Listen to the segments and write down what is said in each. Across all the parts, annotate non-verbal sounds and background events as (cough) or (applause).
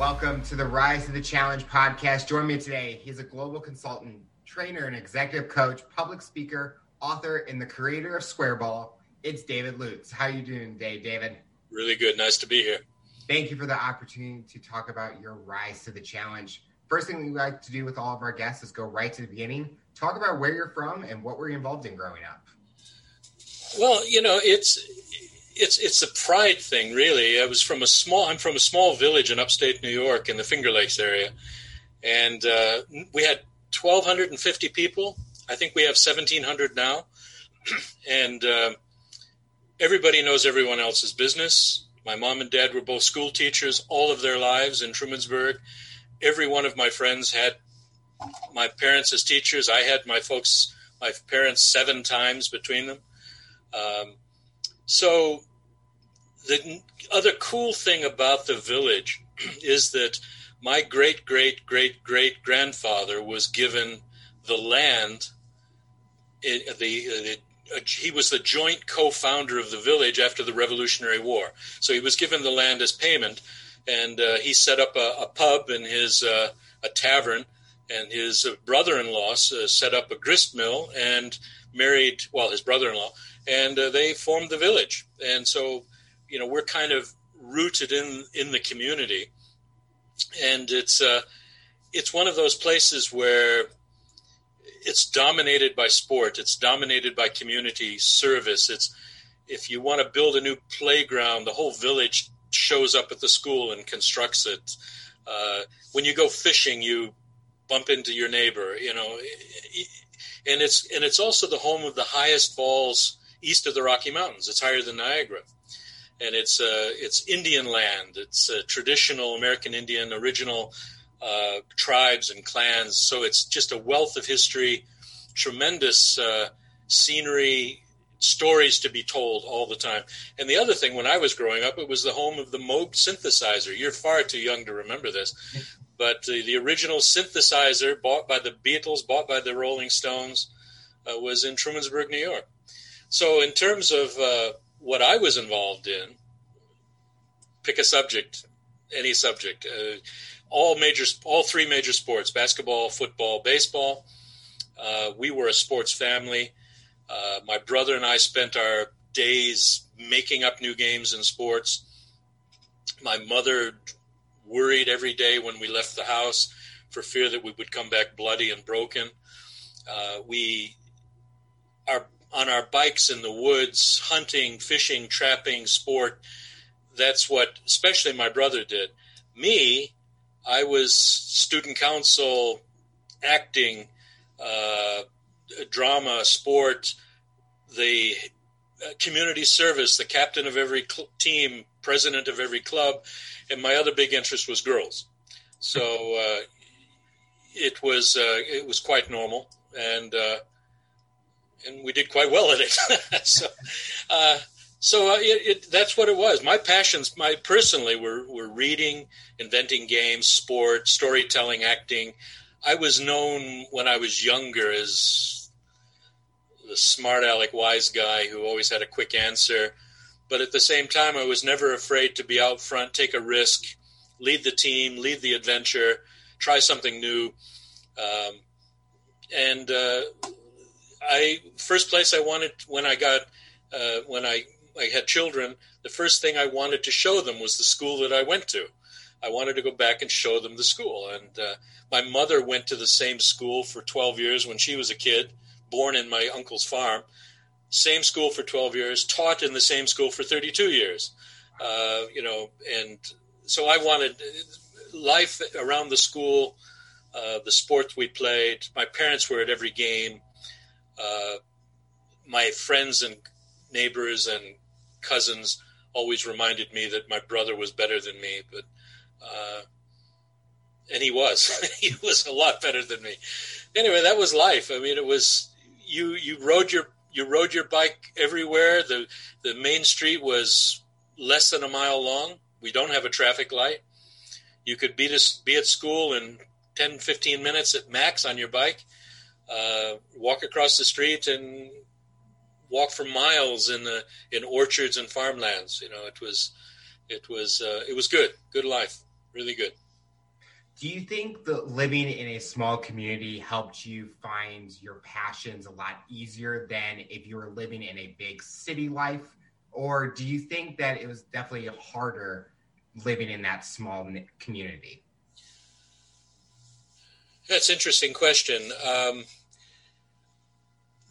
Welcome to the Rise to the Challenge podcast. Join me today. He's a global consultant, trainer, and executive coach, public speaker, author, and the creator of Squareball. It's David Lutz. How are you doing today, David? Really good. Nice to be here. Thank you for the opportunity to talk about your rise to the challenge. First thing we like to do with all of our guests is go right to the beginning. Talk about where you're from and what were you involved in growing up. Well, you know, it's it's it's a pride thing, really. I was from a small. I'm from a small village in upstate New York in the Finger Lakes area, and uh, we had 1,250 people. I think we have 1,700 now, (clears throat) and uh, everybody knows everyone else's business. My mom and dad were both school teachers all of their lives in Trumansburg. Every one of my friends had my parents as teachers. I had my folks, my parents, seven times between them. Um, so the other cool thing about the village (clears throat) is that my great great great great grandfather was given the land. It, the, the uh, he was the joint co-founder of the village after the Revolutionary War. So he was given the land as payment, and uh, he set up a, a pub and his uh, a tavern, and his brother-in-law uh, set up a grist mill and married well his brother-in-law and uh, they formed the village. And so, you know, we're kind of rooted in in the community, and it's uh, it's one of those places where it's dominated by sport. It's dominated by community service. It's if you want to build a new playground, the whole village shows up at the school and constructs it. Uh, when you go fishing, you bump into your neighbor. You know, and it's and it's also the home of the highest falls east of the Rocky Mountains. It's higher than Niagara, and it's uh, it's Indian land. It's uh, traditional American Indian original uh, tribes and clans. So it's just a wealth of history, tremendous uh, scenery, stories to be told all the time. And the other thing, when I was growing up, it was the home of the Moog synthesizer. You're far too young to remember this. But the original synthesizer bought by the Beatles, bought by the Rolling Stones, uh, was in Trumansburg, New York. So, in terms of uh, what I was involved in, pick a subject, any subject. Uh, all major, all three major sports: basketball, football, baseball. Uh, we were a sports family. Uh, my brother and I spent our days making up new games in sports. My mother worried every day when we left the house for fear that we would come back bloody and broken. Uh, we, our on our bikes in the woods, hunting, fishing, trapping, sport. That's what, especially my brother did. Me, I was student council, acting, uh, drama, sport, the uh, community service, the captain of every cl- team, president of every club, and my other big interest was girls. So uh, it was uh, it was quite normal, and uh, and we did quite well at it. (laughs) so, uh, so uh, it, it, that's what it was. My passions, my personally, were were reading, inventing games, sport, storytelling, acting. I was known when I was younger as the smart aleck wise guy who always had a quick answer. But at the same time, I was never afraid to be out front, take a risk, lead the team, lead the adventure, try something new. Um, and uh, I first place I wanted when I got uh, when I I had children. The first thing I wanted to show them was the school that I went to. I wanted to go back and show them the school. And uh, my mother went to the same school for 12 years when she was a kid, born in my uncle's farm. Same school for 12 years, taught in the same school for 32 years. Uh, you know, and so I wanted life around the school, uh, the sports we played. My parents were at every game uh, my friends and neighbors and cousins always reminded me that my brother was better than me, but uh, and he was (laughs) he was a lot better than me. Anyway, that was life. I mean, it was you you rode your you rode your bike everywhere. the The main street was less than a mile long. We don't have a traffic light. You could be to, be at school in 10, 15 minutes at max on your bike uh, walk across the street and walk for miles in the in orchards and farmlands. You know, it was it was uh, it was good, good life, really good. Do you think that living in a small community helped you find your passions a lot easier than if you were living in a big city life? Or do you think that it was definitely harder living in that small community? That's an interesting question. Um,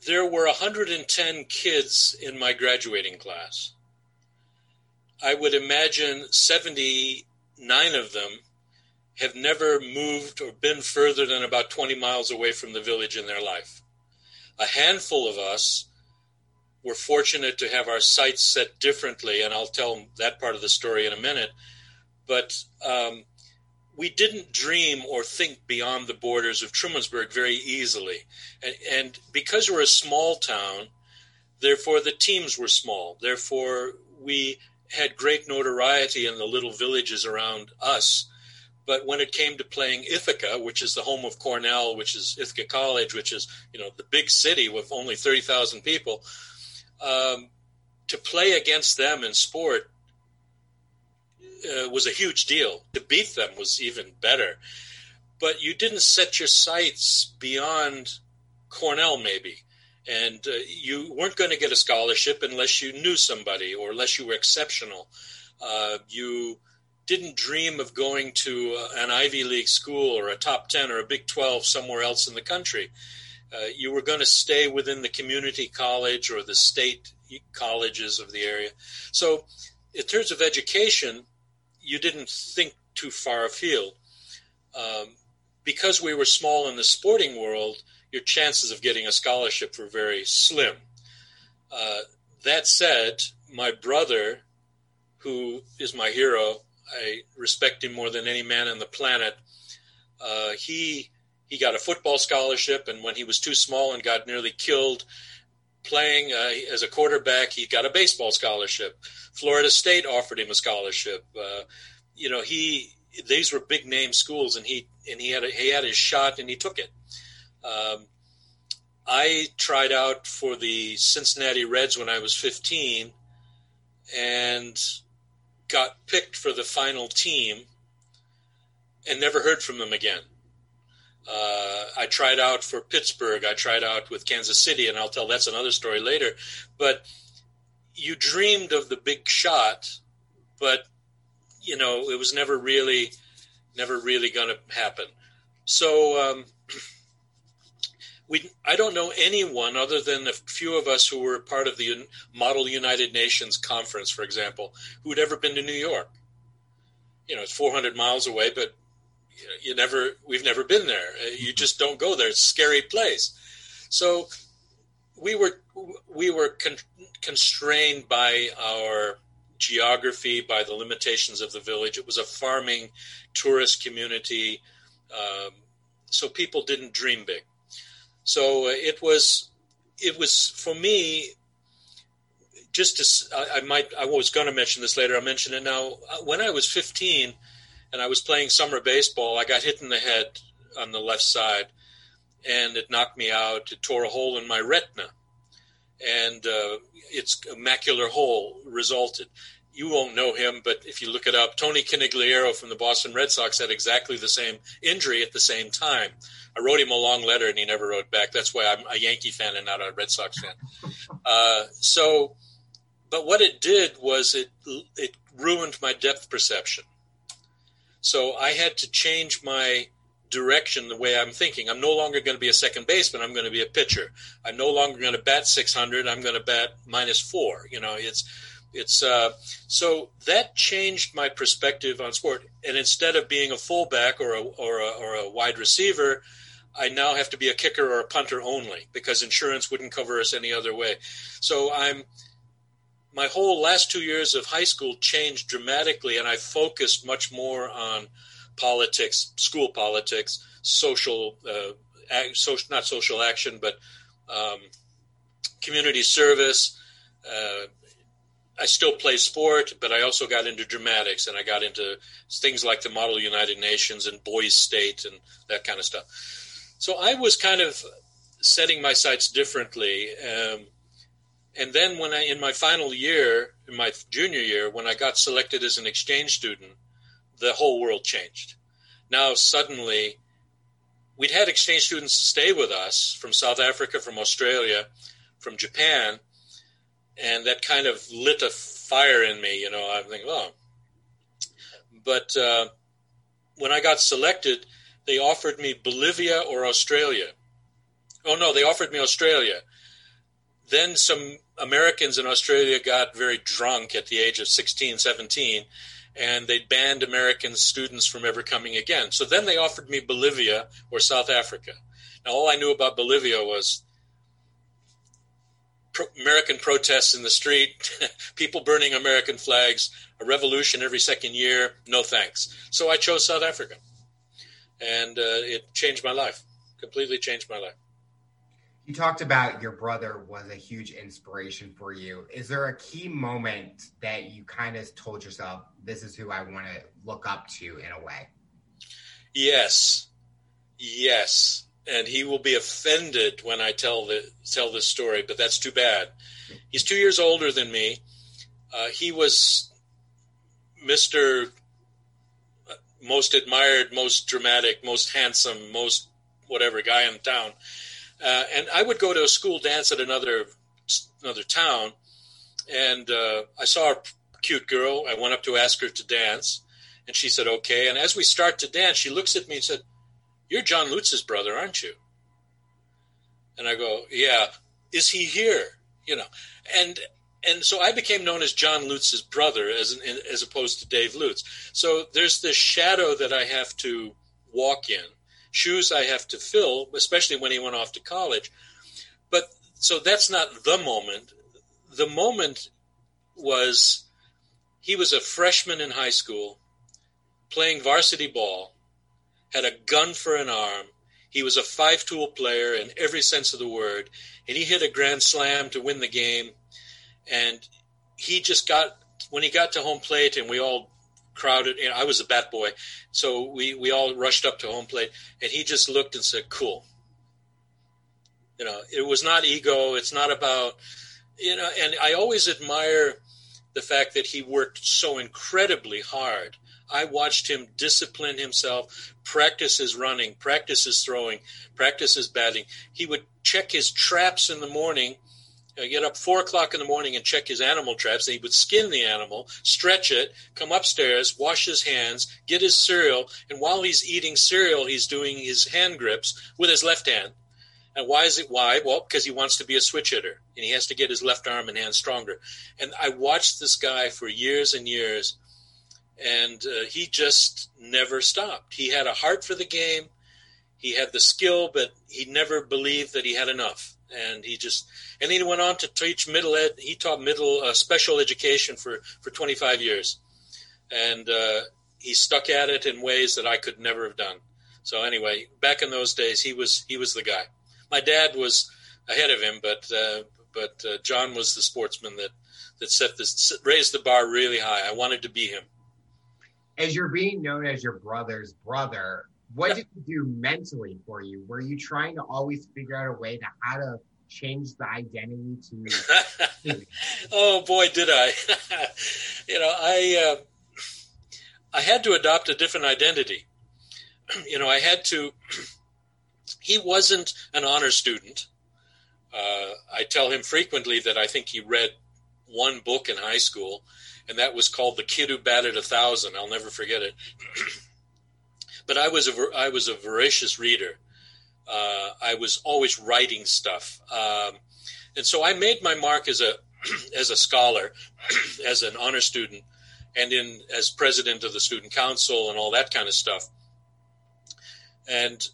there were 110 kids in my graduating class. I would imagine 79 of them have never moved or been further than about 20 miles away from the village in their life. A handful of us were fortunate to have our sights set differently, and I'll tell that part of the story in a minute. But um, we didn't dream or think beyond the borders of Trumansburg very easily. And, and because we're a small town, therefore the teams were small. Therefore, we had great notoriety in the little villages around us but when it came to playing Ithaca, which is the home of Cornell, which is Ithaca College, which is you know the big city with only thirty thousand people, um, to play against them in sport uh, was a huge deal. To beat them was even better. But you didn't set your sights beyond Cornell, maybe. And uh, you weren't going to get a scholarship unless you knew somebody or unless you were exceptional. Uh, you didn't dream of going to uh, an Ivy League school or a top 10 or a Big 12 somewhere else in the country. Uh, you were going to stay within the community college or the state colleges of the area. So, in terms of education, you didn't think too far afield. Um, because we were small in the sporting world, your chances of getting a scholarship were very slim. Uh, that said, my brother, who is my hero, I respect him more than any man on the planet. Uh, he he got a football scholarship, and when he was too small and got nearly killed playing uh, as a quarterback, he got a baseball scholarship. Florida State offered him a scholarship. Uh, you know, he these were big name schools, and he and he had a, he had his shot, and he took it. Um, I tried out for the Cincinnati Reds when I was 15, and got picked for the final team and never heard from them again. Uh, I tried out for Pittsburgh. I tried out with Kansas City, and I'll tell that's another story later. But you dreamed of the big shot, but you know it was never really, never really going to happen. So um, we I don't know anyone other than a few of us who were part of the Model United Nations conference, for example, who had ever been to New York. You know, it's 400 miles away, but you never we've never been there. Uh, you just don't go there. It's a scary place. So we were we were con- constrained by our geography, by the limitations of the village. It was a farming tourist community, um, so people didn't dream big. So uh, it was it was for me just to I, I might I was going to mention this later. I'll mention it now. Uh, when I was 15 and I was playing summer baseball, I got hit in the head on the left side, and it knocked me out. It tore a hole in my retina, and uh, its macular hole resulted you won't know him, but if you look it up, Tony Conigliaro from the Boston Red Sox had exactly the same injury at the same time. I wrote him a long letter and he never wrote back. That's why I'm a Yankee fan and not a Red Sox fan. Uh, so, but what it did was it it ruined my depth perception. So I had to change my direction the way I'm thinking. I'm no longer going to be a second baseman. I'm going to be a pitcher. I'm no longer going to bat 600. I'm going to bat minus four. You know, it's it's uh, so that changed my perspective on sport. And instead of being a fullback or a, or a, or a wide receiver, I now have to be a kicker or a punter only because insurance wouldn't cover us any other way. So I'm my whole last two years of high school changed dramatically, and I focused much more on politics, school politics, social, uh, social not social action, but um, community service, uh, I still play sport, but I also got into dramatics and I got into things like the Model United Nations and Boys State and that kind of stuff. So I was kind of setting my sights differently. Um, and then when I, in my final year, in my junior year, when I got selected as an exchange student, the whole world changed. now suddenly we'd had exchange students stay with us from South Africa, from Australia, from Japan, and that kind of lit a fire in me. You know, I'm thinking, oh. But uh, when I got selected, they offered me Bolivia or Australia. Oh no, they offered me Australia. Then some Americans in Australia got very drunk at the age of 16, 17, and they banned American students from ever coming again. So then they offered me Bolivia or South Africa. Now, all I knew about Bolivia was pro- American protests in the street, (laughs) people burning American flags, a revolution every second year. No thanks. So I chose South Africa. And uh, it changed my life, completely changed my life. You talked about your brother was a huge inspiration for you. Is there a key moment that you kind of told yourself, this is who I want to look up to in a way? Yes. Yes. And he will be offended when I tell the tell this story, but that's too bad. He's two years older than me. Uh, he was Mr. Most admired, most dramatic, most handsome, most whatever guy in town uh, and I would go to a school dance at another another town, and uh, I saw a cute girl. I went up to ask her to dance, and she said okay. And as we start to dance, she looks at me and said, "You're John Lutz's brother, aren't you?" And I go, "Yeah." Is he here? You know, and and so I became known as John Lutz's brother, as an, as opposed to Dave Lutz. So there's this shadow that I have to walk in shoes I have to fill, especially when he went off to college. But so that's not the moment. The moment was he was a freshman in high school playing varsity ball, had a gun for an arm. He was a five tool player in every sense of the word, and he hit a grand slam to win the game. And he just got, when he got to home plate, and we all crowded. Know, I was a bat boy, so we we all rushed up to home plate, and he just looked and said, "Cool." You know, it was not ego. It's not about, you know, and I always admire the fact that he worked so incredibly hard. I watched him discipline himself, practice his running, practice his throwing, practice his batting. He would check his traps in the morning uh, get up four o'clock in the morning and check his animal traps. He would skin the animal, stretch it, come upstairs, wash his hands, get his cereal, and while he's eating cereal, he's doing his hand grips with his left hand. And why is it why? Well, because he wants to be a switch hitter and he has to get his left arm and hand stronger. And I watched this guy for years and years, and uh, he just never stopped. He had a heart for the game. He had the skill, but he never believed that he had enough and he just and then he went on to teach middle ed. He taught middle uh, special education for for 25 years, and uh, he stuck at it in ways that I could never have done. So anyway, back in those days, he was he was the guy. My dad was ahead of him, but uh, but uh, John was the sportsman that that set this raised the bar really high. I wanted to be him. As you're being known as your brother's brother, what did you do mentally for you? Were you trying to always figure out a way to how to change the identity to? (laughs) oh boy, did I! (laughs) you know, I uh, I had to adopt a different identity. (clears throat) you know, I had to. (clears throat) he wasn't an honor student. Uh, I tell him frequently that I think he read one book in high school, and that was called "The Kid Who Batted a Thousand. I'll never forget it (clears throat) but I was a I was a voracious reader. Uh, I was always writing stuff, um, and so I made my mark as a (clears throat) as a scholar, (clears throat) as an honor student, and in as president of the student council and all that kind of stuff. And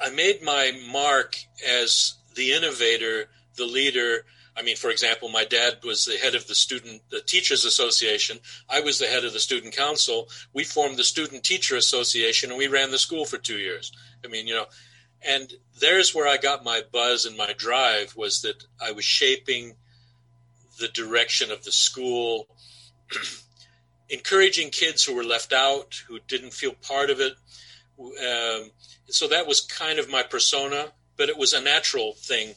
I made my mark as the innovator, the leader, I mean, for example, my dad was the head of the student the teachers association. I was the head of the student council. We formed the student teacher association, and we ran the school for two years. I mean, you know, and there's where I got my buzz and my drive was that I was shaping the direction of the school, (clears throat) encouraging kids who were left out, who didn't feel part of it. Um, so that was kind of my persona, but it was a natural thing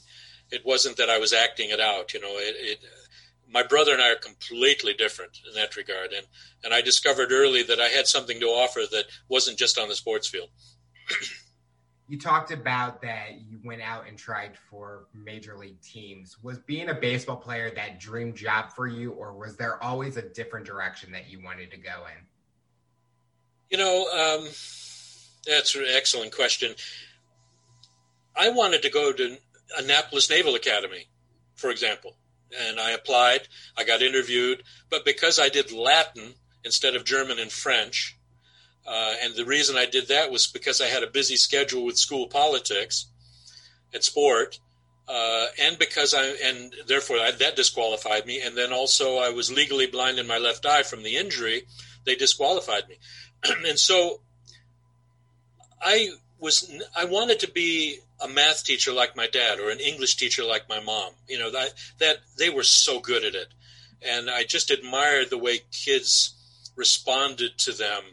it wasn't that I was acting it out. You know, it, it my brother and I are completely different in that regard, and and I discovered early that I had something to offer that wasn't just on the sports field. (clears throat) you talked about that you went out and tried for major league teams. Was being a baseball player that dream job for you, or was there always a different direction that you wanted to go in? You know, um, that's an excellent question. I wanted to go to Annapolis Naval Academy, for example, and I applied. I got interviewed, but because I did Latin instead of German and French, uh, and the reason I did that was because I had a busy schedule with school politics and sport, uh, and because I and therefore I, that disqualified me. And then also I was legally blind in my left eye from the injury; they disqualified me. (clears throat) and so I was I wanted to be a math teacher like my dad or an English teacher like my mom. You know that that they were so good at it, and I just admired the way kids responded to them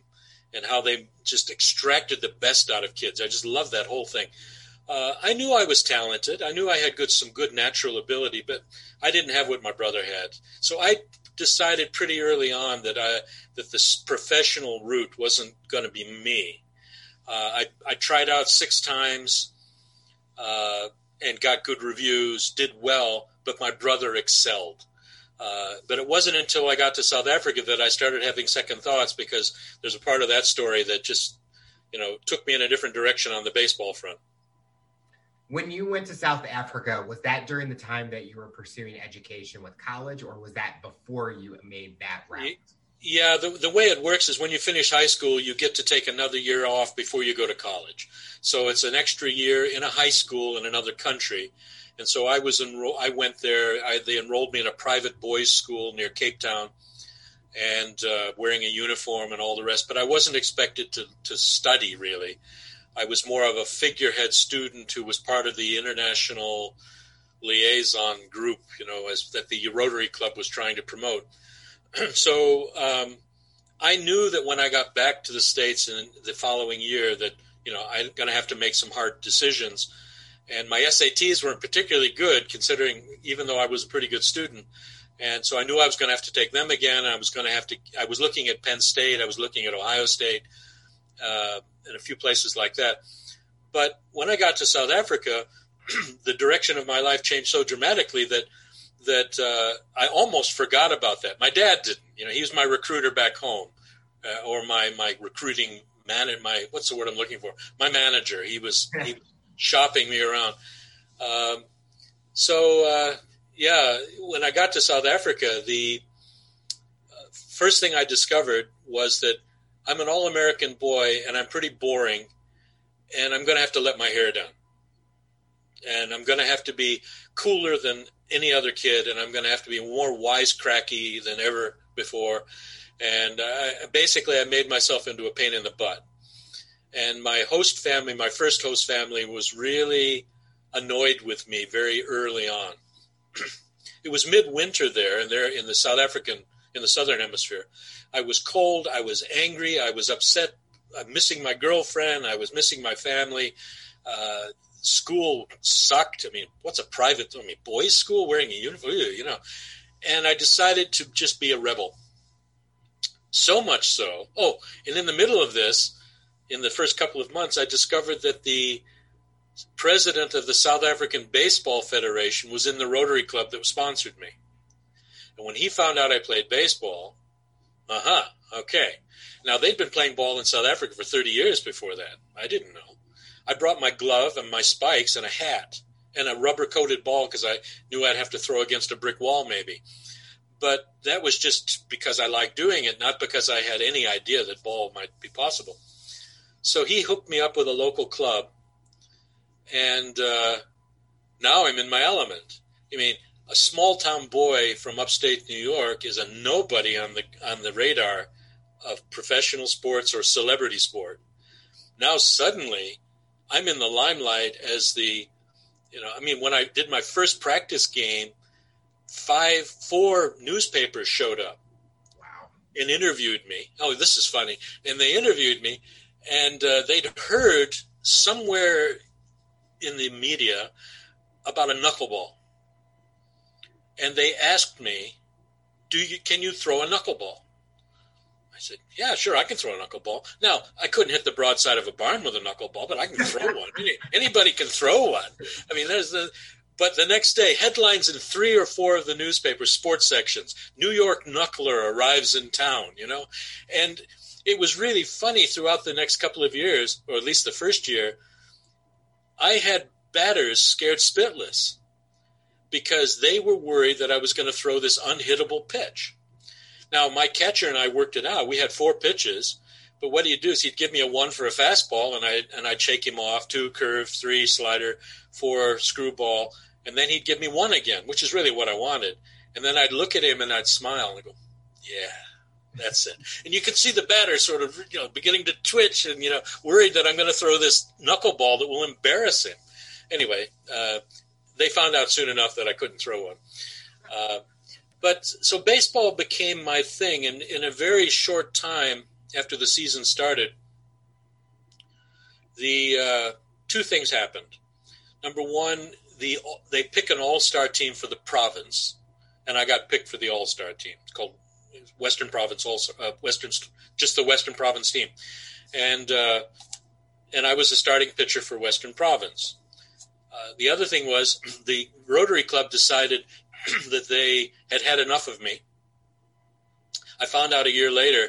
and how they just extracted the best out of kids. I just love that whole thing. Uh, I knew I was talented. I knew I had good some good natural ability, but I didn't have what my brother had. So I decided pretty early on that I that this professional route wasn't going to be me. Uh, I, I tried out six times uh, and got good reviews, did well, but my brother excelled. Uh, but it wasn't until I got to South Africa that I started having second thoughts because there's a part of that story that just, you know, took me in a different direction on the baseball front. When you went to South Africa, was that during the time that you were pursuing education with college, or was that before you made that route? Yeah, the, the way it works is when you finish high school, you get to take another year off before you go to college. So it's an extra year in a high school in another country. And so I was enrolled. I went there. I, they enrolled me in a private boys' school near Cape Town, and uh, wearing a uniform and all the rest. But I wasn't expected to to study really. I was more of a figurehead student who was part of the international liaison group, you know, as that the Rotary Club was trying to promote. (clears throat) so um, I knew that when I got back to the states in the following year, that you know I'm going to have to make some hard decisions. And my SATs weren't particularly good, considering even though I was a pretty good student. And so I knew I was going to have to take them again. I was going to have to. I was looking at Penn State. I was looking at Ohio State, uh, and a few places like that. But when I got to South Africa, (clears throat) the direction of my life changed so dramatically that that uh, I almost forgot about that. My dad didn't. You know, he was my recruiter back home, uh, or my my recruiting man. My what's the word I'm looking for? My manager. He was he was shopping me around. Um, so uh, yeah, when I got to South Africa, the uh, first thing I discovered was that I'm an all-American boy and I'm pretty boring, and I'm going to have to let my hair down, and I'm going to have to be cooler than any other kid, and I'm going to have to be more wisecracky than ever before. And I, basically, I made myself into a pain in the butt. And my host family, my first host family, was really annoyed with me very early on. (clears throat) it was midwinter there, and there in the South African, in the southern hemisphere. I was cold. I was angry. I was upset. I'm missing my girlfriend. I was missing my family. Uh, school sucked. I mean, what's a private, I mean, boys' school wearing a uniform, you know? And I decided to just be a rebel. So much so. Oh, and in the middle of this, in the first couple of months, I discovered that the president of the South African Baseball Federation was in the Rotary Club that sponsored me. And when he found out I played baseball, uh huh, okay. Now, they'd been playing ball in South Africa for 30 years before that. I didn't know. I brought my glove and my spikes and a hat and a rubber coated ball because I knew I'd have to throw against a brick wall maybe. But that was just because I liked doing it, not because I had any idea that ball might be possible. So he hooked me up with a local club, and uh, now I'm in my element. I mean, a small town boy from upstate New York is a nobody on the on the radar of professional sports or celebrity sport. Now suddenly I'm in the limelight as the, you know, I mean, when I did my first practice game, five, four newspapers showed up. Wow. And interviewed me. Oh, this is funny. And they interviewed me, and uh, they'd heard somewhere in the media about a knuckleball. And they asked me do you can you throw a knuckleball? I said, yeah, sure, I can throw a knuckleball. Now, I couldn't hit the broadside of a barn with a knuckleball, but I can throw one. Anybody can throw one. I mean, there's the. But the next day, headlines in three or four of the newspapers, sports sections: New York knuckler arrives in town. You know, and it was really funny throughout the next couple of years, or at least the first year. I had batters scared spitless because they were worried that I was going to throw this unhittable pitch. Now, my catcher and I worked it out. We had four pitches, but what he'd do is he'd give me a one for a fastball, and I and I'd shake him off two curve, three slider, four screwball, and then he'd give me one again, which is really what I wanted. And then I'd look at him and I'd smile and I'd go, "Yeah, that's it." And you could see the batter sort of you know beginning to twitch and you know worried that I'm going to throw this knuckleball that will embarrass him. Anyway, uh, they found out soon enough that I couldn't throw one. Uh, but so baseball became my thing, and in a very short time after the season started, the uh, two things happened. Number one, the they pick an all-star team for the province, and I got picked for the all-star team. It's called Western Province All uh, Western, just the Western Province team, and uh, and I was a starting pitcher for Western Province. Uh, the other thing was (clears throat) the Rotary Club decided (clears throat) that they had had enough of me. I found out a year later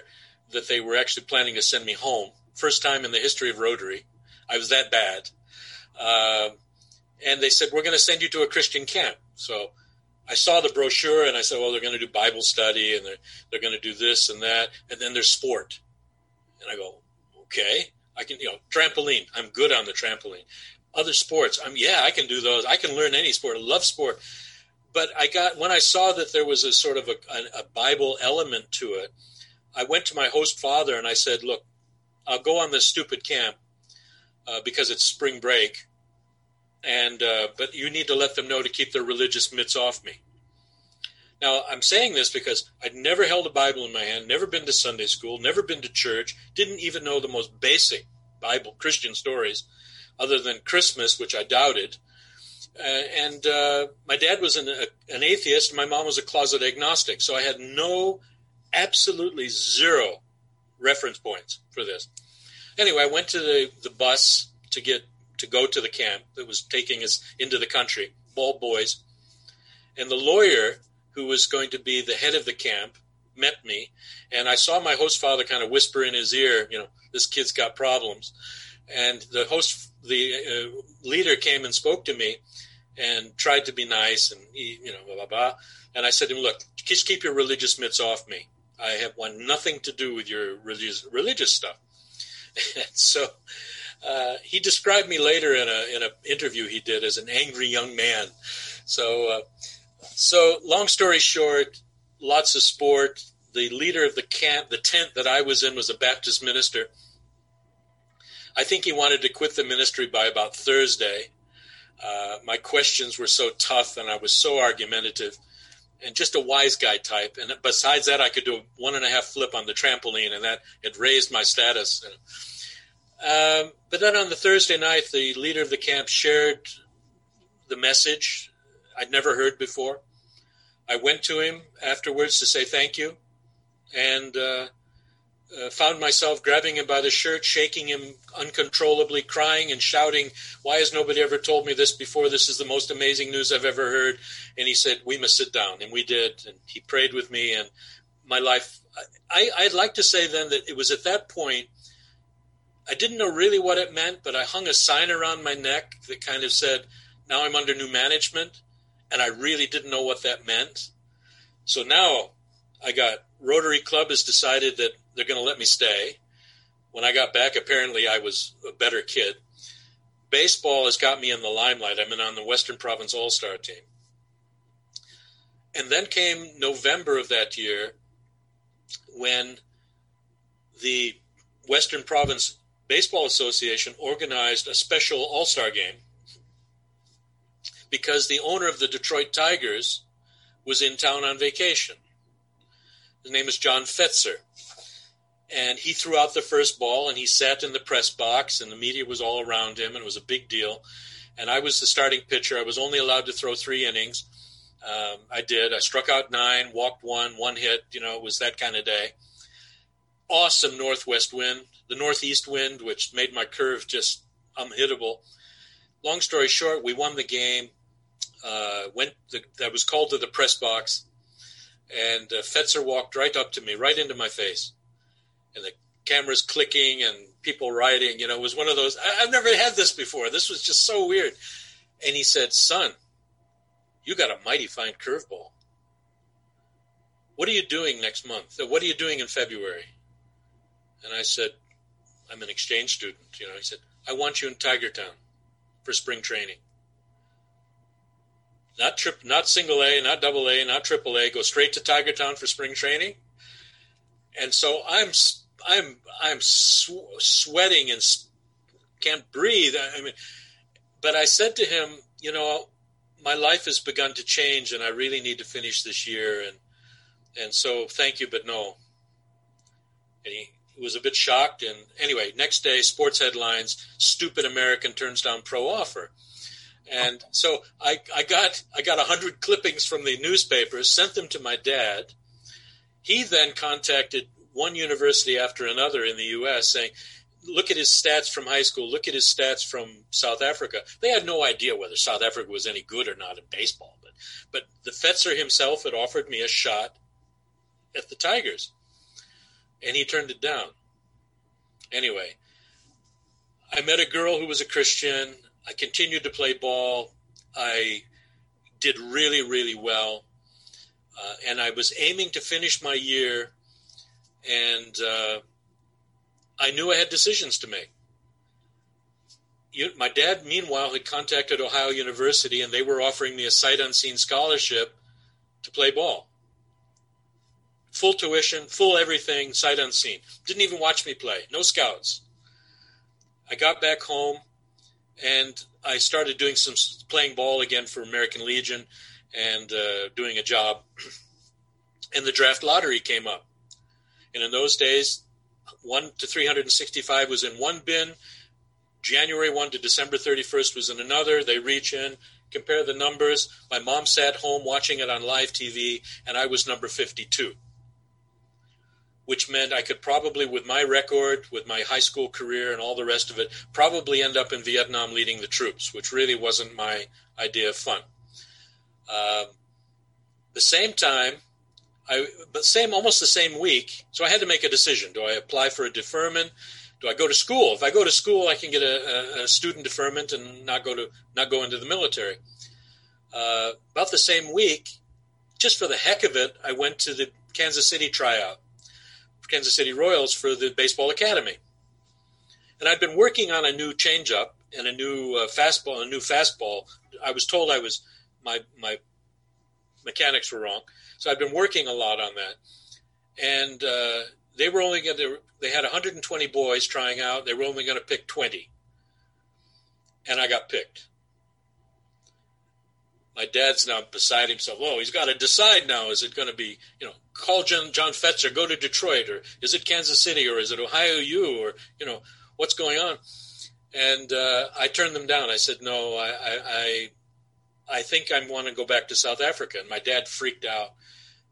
that they were actually planning to send me home. First time in the history of Rotary. I was that bad. Uh, and they said, We're going to send you to a Christian camp. So I saw the brochure and I said, Well, they're going to do Bible study and they're, they're going to do this and that. And then there's sport. And I go, Okay. I can, you know, trampoline. I'm good on the trampoline other sports. I'm yeah, I can do those. I can learn any sport. I love sport. But I got when I saw that there was a sort of a, a, Bible element to it, I went to my host father and I said, "Look, I'll go on this stupid camp uh, because it's spring break, and uh, but you need to let them know to keep their religious mitts off me." Now, I'm saying this because I'd never held a Bible in my hand, never been to Sunday school, never been to church, didn't even know the most basic Bible Christian stories other than Christmas, which I doubted. Uh, and uh, my dad was an, an atheist, and my mom was a closet agnostic. So I had no, absolutely zero reference points for this. Anyway, I went to the, the bus to get to go to the camp that was taking us into the country, bald boys. And the lawyer who was going to be the head of the camp met me, and I saw my host father kind of whisper in his ear, you know, this kid's got problems. And the host the uh, leader came and spoke to me and tried to be nice and he, you know blah blah blah. And I said to him, "Look, just keep your religious mitts off me. I have want nothing to do with your religious religious stuff." (laughs) and so uh, he described me later in a in an interview he did as an angry young man. So uh, so long story short, lots of sport. The leader of the camp, the tent that I was in, was a Baptist minister I think he wanted to quit the ministry by about Thursday. Uh, my questions were so tough and I was so argumentative and just a wise guy type. And besides that, I could do a one and a half flip on the trampoline, and that had raised my status. Um, but then on the Thursday night, the leader of the camp shared the message I'd never heard before. I went to him afterwards to say thank you, and uh, uh, found myself grabbing him by the shirt, shaking him uncontrollably, crying and shouting, Why has nobody ever told me this before? This is the most amazing news I've ever heard. And he said, We must sit down. And we did. And he prayed with me. And my life, I, I'd like to say then that it was at that point, I didn't know really what it meant, but I hung a sign around my neck that kind of said, Now I'm under new management. And I really didn't know what that meant. So now I got Rotary Club has decided that they're going to let me stay. When I got back, apparently I was a better kid. Baseball has got me in the limelight. I'm in on the Western Province All Star team. And then came November of that year when the Western Province Baseball Association organized a special All Star game because the owner of the Detroit Tigers was in town on vacation. His name is John Fetzer and he threw out the first ball and he sat in the press box and the media was all around him and it was a big deal and i was the starting pitcher i was only allowed to throw three innings Um, I did. I struck out nine, walked one, one hit. You know, it was that kind of day. Awesome northwest wind, the northeast wind, which made my curve just unhittable. Long story short, we won the game. Uh, went. The, I was called to the press box, and uh, Fetzer walked right up to me, right into my face, and the cameras clicking and people writing. You know, it was one of those. I, I've never had this before. This was just so weird. And he said, "Son, you got a mighty fine curveball. What are you doing next month? Uh, what are you doing in February?" And I said, "I'm an exchange student." You know, he said, "I want you in Tiger Town for spring training." Not trip, not single A, not double A, not triple A. Go straight to Tiger Town for spring training. And so I'm I'm I'm sw- sweating and can't breathe. I mean, but I said to him, you know, my life has begun to change, and I really need to finish this year, and and so thank you, but no. And he, he was a bit shocked. And anyway, next day, sports headlines: "Stupid American turns down pro offer." And so I, I got I got hundred clippings from the newspapers, sent them to my dad. He then contacted one university after another in the U.S. saying, look at his stats from high school, look at his stats from South Africa. They had no idea whether South Africa was any good or not in baseball, but but the Fetzer himself had offered me a shot at the Tigers, and he turned it down. Anyway, I met a girl who was a Christian. I continued to play ball. I did really, really well, uh, and I was aiming to finish my year and uh, I knew I had decisions to make. You, my dad, meanwhile, had contacted Ohio University, and they were offering me a sight unseen scholarship to play ball. Full tuition, full everything, sight unseen. Didn't even watch me play. No scouts. I got back home, and I started doing some playing ball again for American Legion, and uh, doing a job. (clears throat) And the draft lottery came up and in those days, 1 to 365 was in one bin. January 1 to December 31st was in another. They reach in, compare the numbers. My mom sat home watching it on live TV, and I was number 52, which meant I could probably, with my record, with my high school career, and all the rest of it, probably end up in Vietnam leading the troops, which really wasn't my idea of fun. Uh, the same time, I but same almost the same week. So I had to make a decision: do I apply for a deferment? Do I go to school? If I go to school, I can get a, a student deferment and not go to not go into the military. Uh, about the same week, just for the heck of it, I went to the Kansas City tryout, Kansas City Royals for the baseball academy, and I'd been working on a new changeup and a new uh, fastball, a new fastball. I was told I was my my mechanics were wrong. So I've been working a lot on that. And uh, they were only going to, they had 120 boys trying out. They were only going to pick 20. And I got picked. My dad's now beside himself. Oh, he's got to decide now. Is it going to be, you know, call John, John Fetzer, go to Detroit, or is it Kansas City, or is it Ohio U, or, you know, what's going on? And uh, I turned them down. I said, no, I, I, I I think I want to go back to South Africa. And my dad freaked out.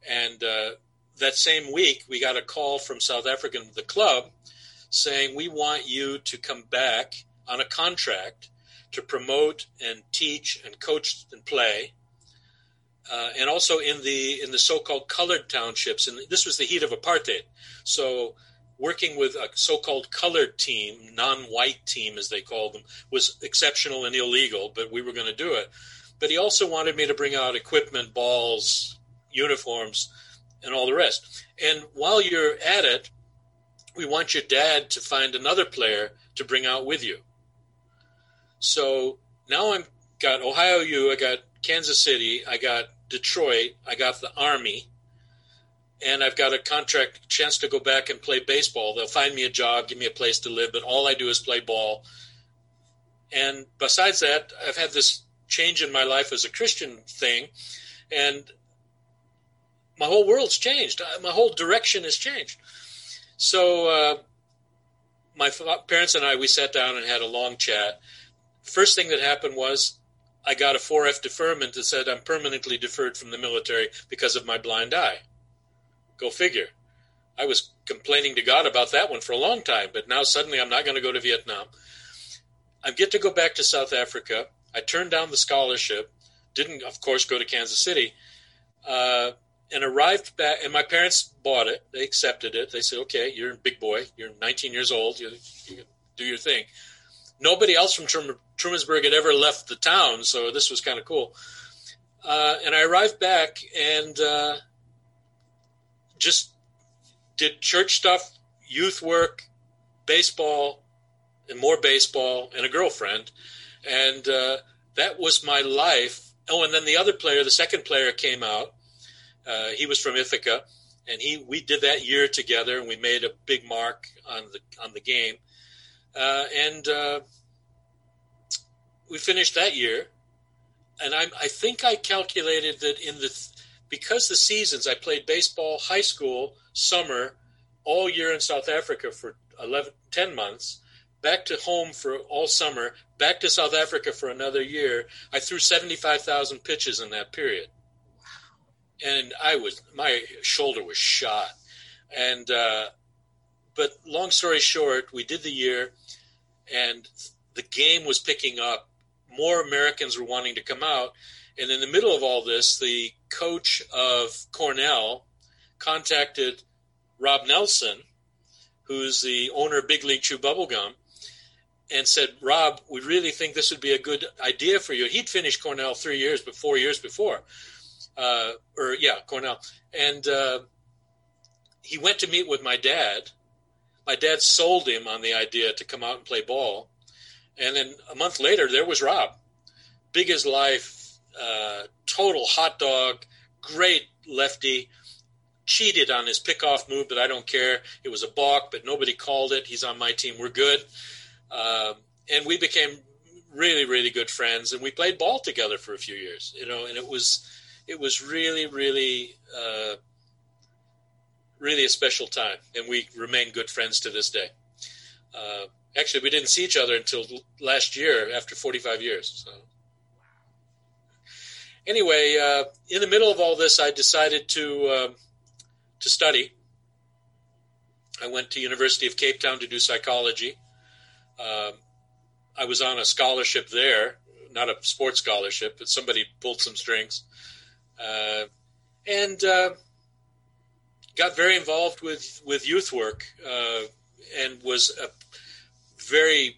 And uh, that same week, we got a call from South African, the club, saying, We want you to come back on a contract to promote and teach and coach and play. Uh, and also in the in the so-called colored townships, and this was the heat of apartheid. So, working with a so-called colored team, non-white team as they called them, was exceptional and illegal. But we were going to do it. But he also wanted me to bring out equipment, balls, uniforms, and all the rest. And while you're at it, we want your dad to find another player to bring out with you. So now I've got Ohio U, I got Kansas City, I got Detroit, I got the Army, and I've got a contract chance to go back and play baseball. They'll find me a job, give me a place to live, but all I do is play ball. And besides that, I've had this change in my life as a Christian thing, and my whole world's changed. Uh, my whole direction has changed. So uh, my parents and I we sat down and had a long chat. First thing that happened was I got a 4F deferment that said I'm permanently deferred from the military because of my blind eye. Go figure. I was complaining to God about that one for a long time, but now suddenly I'm not going to go to Vietnam. I get to go back to South Africa. I turned down the scholarship, didn't, of course, go to Kansas City, uh, and arrived back. And my parents bought it. They accepted it. They said, "Okay, you're a big boy. You're 19 years old. You, you do your thing." Nobody else from Truman, Trumansburg had ever left the town, so this was kind of cool. Uh, and I arrived back and uh, just did church stuff, youth work, baseball, and more baseball, and a girlfriend. And uh, that was my life. Oh, and then the other player, the second player, came out. Uh, he was from Ithaca, and he we did that year together, and we made a big mark on the on the game. Uh, and uh, we finished that year. And I, I think I calculated that in the because the seasons I played baseball, high school, summer, all year in South Africa for 11, 10 months, back to home for all summer, back to South Africa for another year. I threw 75,000 pitches in that period. And I was, my shoulder was shot. And, uh, but long story short, we did the year and the game was picking up. More Americans were wanting to come out. And in the middle of all this, the coach of Cornell contacted Rob Nelson, who's the owner of Big League Chew Bubblegum, and said, Rob, we really think this would be a good idea for you. He'd finished Cornell three years, but four years before. Uh, or, yeah, Cornell. And uh, he went to meet with my dad. My dad sold him on the idea to come out and play ball. And then a month later, there was Rob. Big as life, uh, total hot dog, great lefty. Cheated on his pickoff move, but I don't care. It was a balk, but nobody called it. He's on my team. We're good. Uh, and we became really, really good friends, and we played ball together for a few years. You know, and it was, it was really, really, uh, really a special time, and we remain good friends to this day. Uh, actually, we didn't see each other until last year, after 45 years. So anyway, uh, in the middle of all this, I decided to uh, to study. I went to University of Cape Town to do psychology. Um, I was on a scholarship there, not a sports scholarship, but somebody pulled some strings, uh, and uh, got very involved with with youth work, uh, and was a very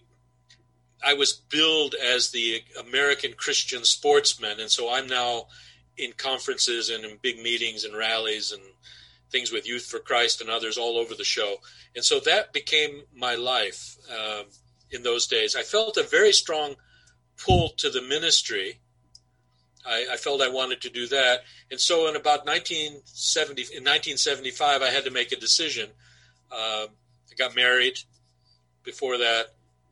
I was billed as the American Christian sportsman, and so I'm now in conferences and in big meetings and rallies and things with Youth for Christ and others all over the show. And so that became my life um, in those days. I felt a very strong pull to the ministry. I, I, felt I wanted to do that. And so in about 1970, in 1975, I had to make a decision. Uh, I got married. Before that,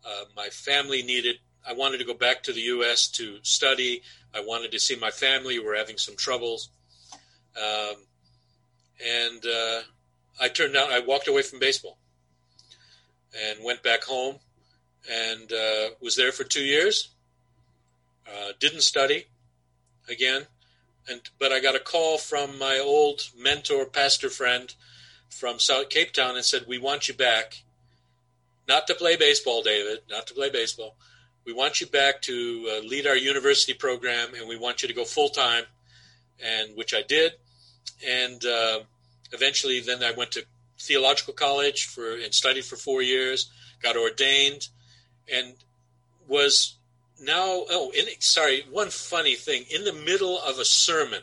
uh, my family needed, I wanted to go back to the U.S. to study. I wanted to see my family. We were having some troubles. Um, and uh, I turned out. I walked away from baseball and went back home and uh, was there for two years. Uh, didn't study again. And, but I got a call from my old mentor, pastor friend from South Cape Town and said, We want you back not to play baseball, David, not to play baseball. We want you back to uh, lead our university program, and we want you to go full time, and which I did. And uh, eventually, then I went to theological college for and studied for four years. Got ordained, and was now oh in, sorry one funny thing in the middle of a sermon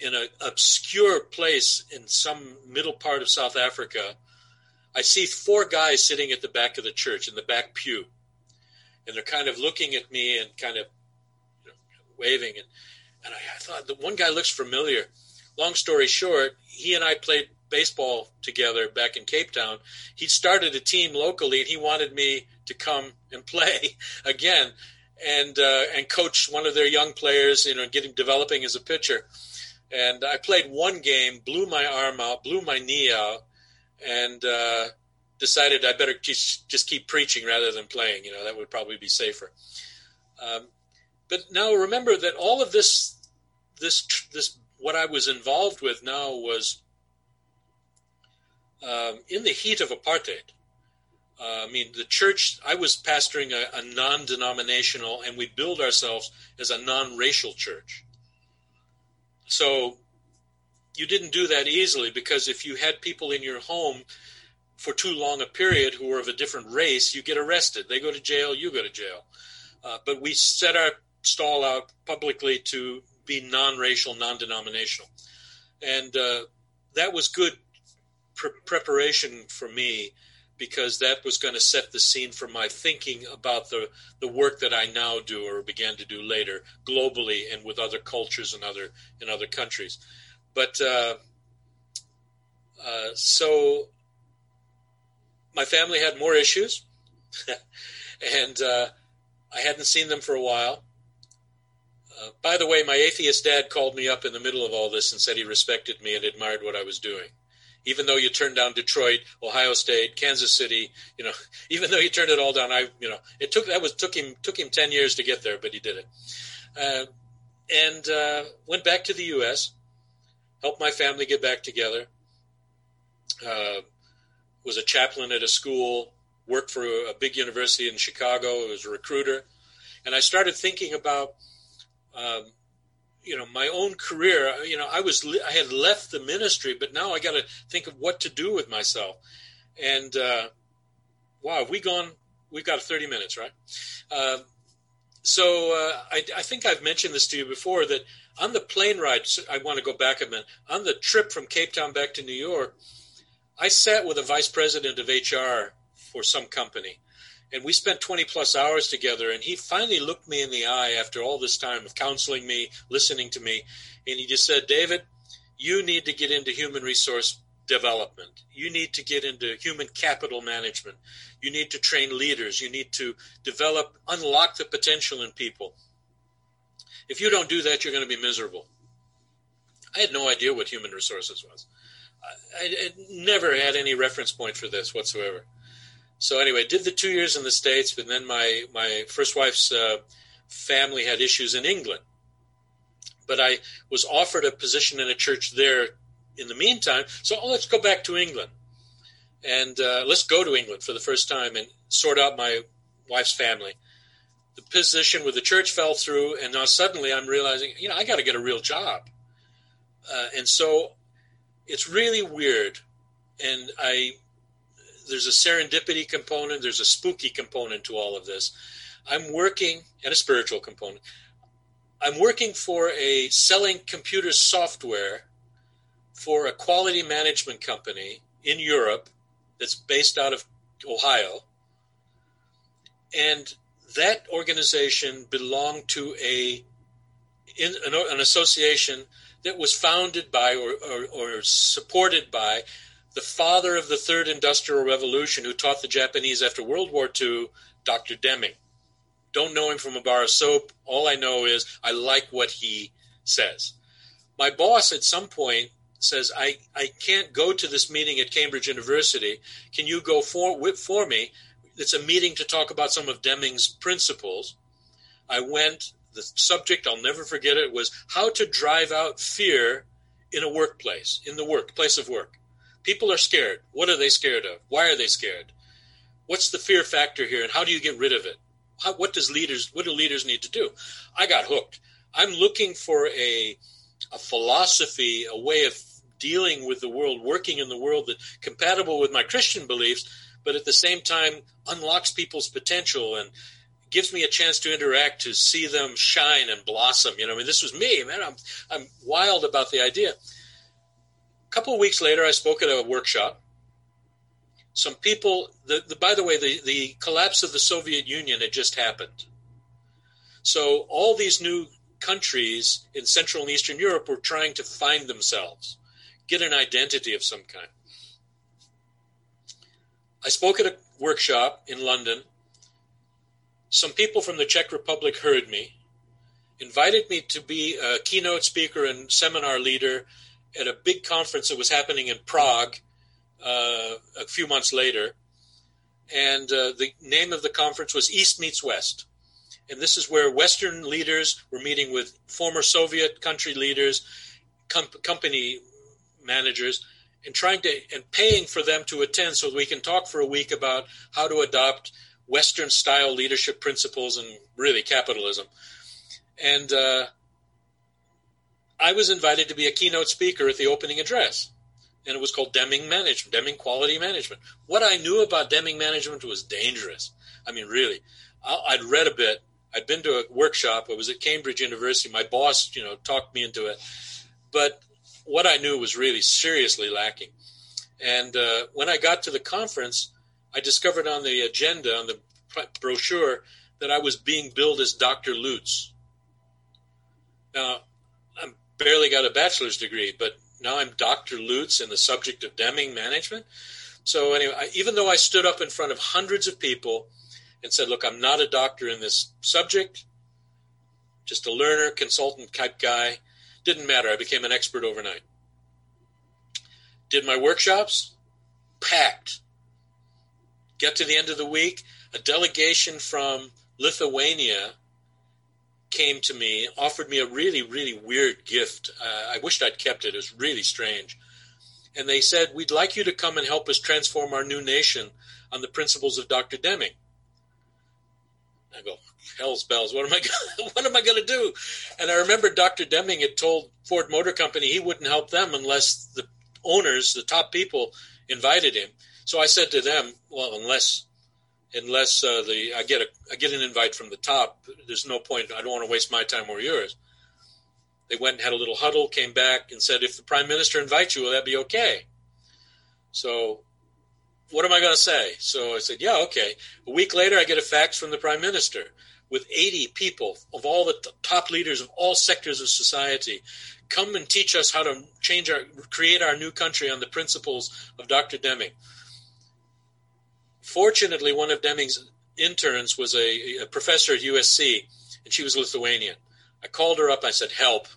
in an obscure place in some middle part of South Africa I see four guys sitting at the back of the church in the back pew, and they're kind of looking at me and kind of you know, waving. And, and I, I thought the one guy looks familiar. Long story short, he and I played baseball together back in Cape Town. He started a team locally, and he wanted me to come and play (laughs) again and uh, and coach one of their young players, you know, getting developing as a pitcher. And I played one game, blew my arm out, blew my knee out, and uh, decided I better just, just keep preaching rather than playing. You know, that would probably be safer. Um, but now remember that all of this, this, this, what I was involved with now was um, in the heat of apartheid. Uh, I mean, the church, I was pastoring a, a non denominational, and we build ourselves as a non racial church. So you didn't do that easily because if you had people in your home for too long a period who were of a different race, you get arrested. They go to jail, you go to jail. Uh, but we set our stall out publicly to be non racial, non denominational. And uh, that was good pre- preparation for me because that was going to set the scene for my thinking about the, the work that I now do or began to do later globally and with other cultures and other in other countries. But uh, uh, so my family had more issues, (laughs) and uh, I hadn't seen them for a while. Uh, by the way, my atheist dad called me up in the middle of all this and said he respected me and admired what I was doing even though you turned down Detroit, Ohio State, Kansas City, you know, (laughs) even though you turned it all down, I, you know, it took that was took him took him ten years to get there, but he did it, uh, and uh, went back to the U.S., helped my family get back together. Uh, was a chaplain at a school, worked for a big university in Chicago. Was a recruiter, and I started thinking about um, you know my own career you know i was i had left the ministry but now i got to think of what to do with myself. And uh, wow we gone we've got 30 minutes right? Uh, so uh, I, I, think i've mentioned this to you before that on the plane ride i want to go back a minute. On the trip from cape town back to new york i sat with a vice president of hr for some company and we spent 20 plus hours together and he finally looked me in the eye after all this time of counseling me listening to me and he just said david you need to get into human resource development. You need to get into human capital management. You need to train leaders. You need to develop unlock the potential in people. If you don't do that you're going to be miserable. I had no idea what human resources was. I, I never had any reference point for this whatsoever so anyway, did the two years in the states, but then my my first wife's uh, family had issues in England. But I was offered a position in a church there in the meantime. So oh, let's go back to England, and uh, let's go to England for the first time and sort out my wife's family. The position with the church fell through, and now suddenly I'm realizing, you know, I got to get a real job. Uh, and so it's really weird, and I there's a serendipity component, there's a spooky component to all of this. I'm working and a spiritual component. I'm working for a selling computer software for a quality management company in Europe that's based out of Ohio. And that organization belonged to a in, an, an, association that was founded by or, or, or supported by the father of the third industrial revolution who taught the Japanese after World War II, Dr. Deming. Don't know him from a bar of soap. All I know is I like what he says. My boss at some point says, I, I can't go to this meeting at Cambridge University. Can you go for, for me? It's a meeting to talk about some of Deming's principles. I went. The subject, I'll never forget it, was how to drive out fear in a workplace, in the work, place of work. People are scared. What are they scared of? Why are they scared? What's the fear factor here, and how do you get rid of it? How, what does leaders? What do leaders need to do? I got hooked. I'm looking for a a philosophy, a way of dealing with the world, working in the world that compatible with my Christian beliefs, but at the same time unlocks people's potential and gives me a chance to interact, to see them shine and blossom. You know, I mean, this was me, man. I'm I'm wild about the idea. A couple of weeks later, I spoke at a workshop. Some people, the, the, by the way, the, the collapse of the Soviet Union had just happened. So all these new countries in Central and Eastern Europe were trying to find themselves, get an identity of some kind. I spoke at a workshop in London. Some people from the Czech Republic heard me, invited me to be a keynote speaker and seminar leader at a big conference that was happening in Prague uh, a few months later. And uh, the name of the conference was East Meets West. And this is where Western leaders were meeting with former Soviet country leaders, com- company managers, and trying to and paying for them to attend so we can talk for a week about how to adopt Western style leadership principles and really capitalism. And uh, I was invited to be a keynote speaker at the opening address and it was called Deming Management, Deming Quality Management. What I knew about Deming Management was dangerous. I mean, really, I'd read a bit. I'd been to a workshop. I was at Cambridge University. My boss, you know, talked me into it, but what I knew was really seriously lacking. And uh, when I got to the conference, I discovered on the agenda, on the brochure, that I was being billed as Dr. Lutz. Now, barely got a bachelor's degree, but now I'm Dr. Lutz in the subject of Deming management. So anyway, I, even though I stood up in front of hundreds of people and said, "Look, I'm not a doctor in this subject, just a learner, consultant type guy," didn't matter. I became an expert overnight. Did my workshops, packed. Get to the end of the week, a delegation from Lithuania came to me, offered me a really, really weird gift. Uh, I wished I'd kept it. It was really strange. And they said, We'd like you to come and help us transform our new nation on the principles of Dr. Deming. I go, hell's bells, what am I (laughs) gonna, what am I going to do? And I remember Dr. Deming had told Ford Motor Company he wouldn't help them unless the owners, the top people, invited him. So I said to them, well, unless unless uh, the I get a I get an invite from the top. There's no point. I don't want to waste my time or yours. They went and had a little huddle, came back and said, if the prime minister invites you, will that be okay? So, what am I going to say? So I said, yeah, okay. A week later, I get a fax from the prime minister with 80 people of all the top leaders of all sectors of society come and teach us how to change our create our new country on the principles of Dr. Deming. Fortunately, one of Deming's interns was a, a professor at USC, and she was Lithuanian. I called her up. I said, "Help!"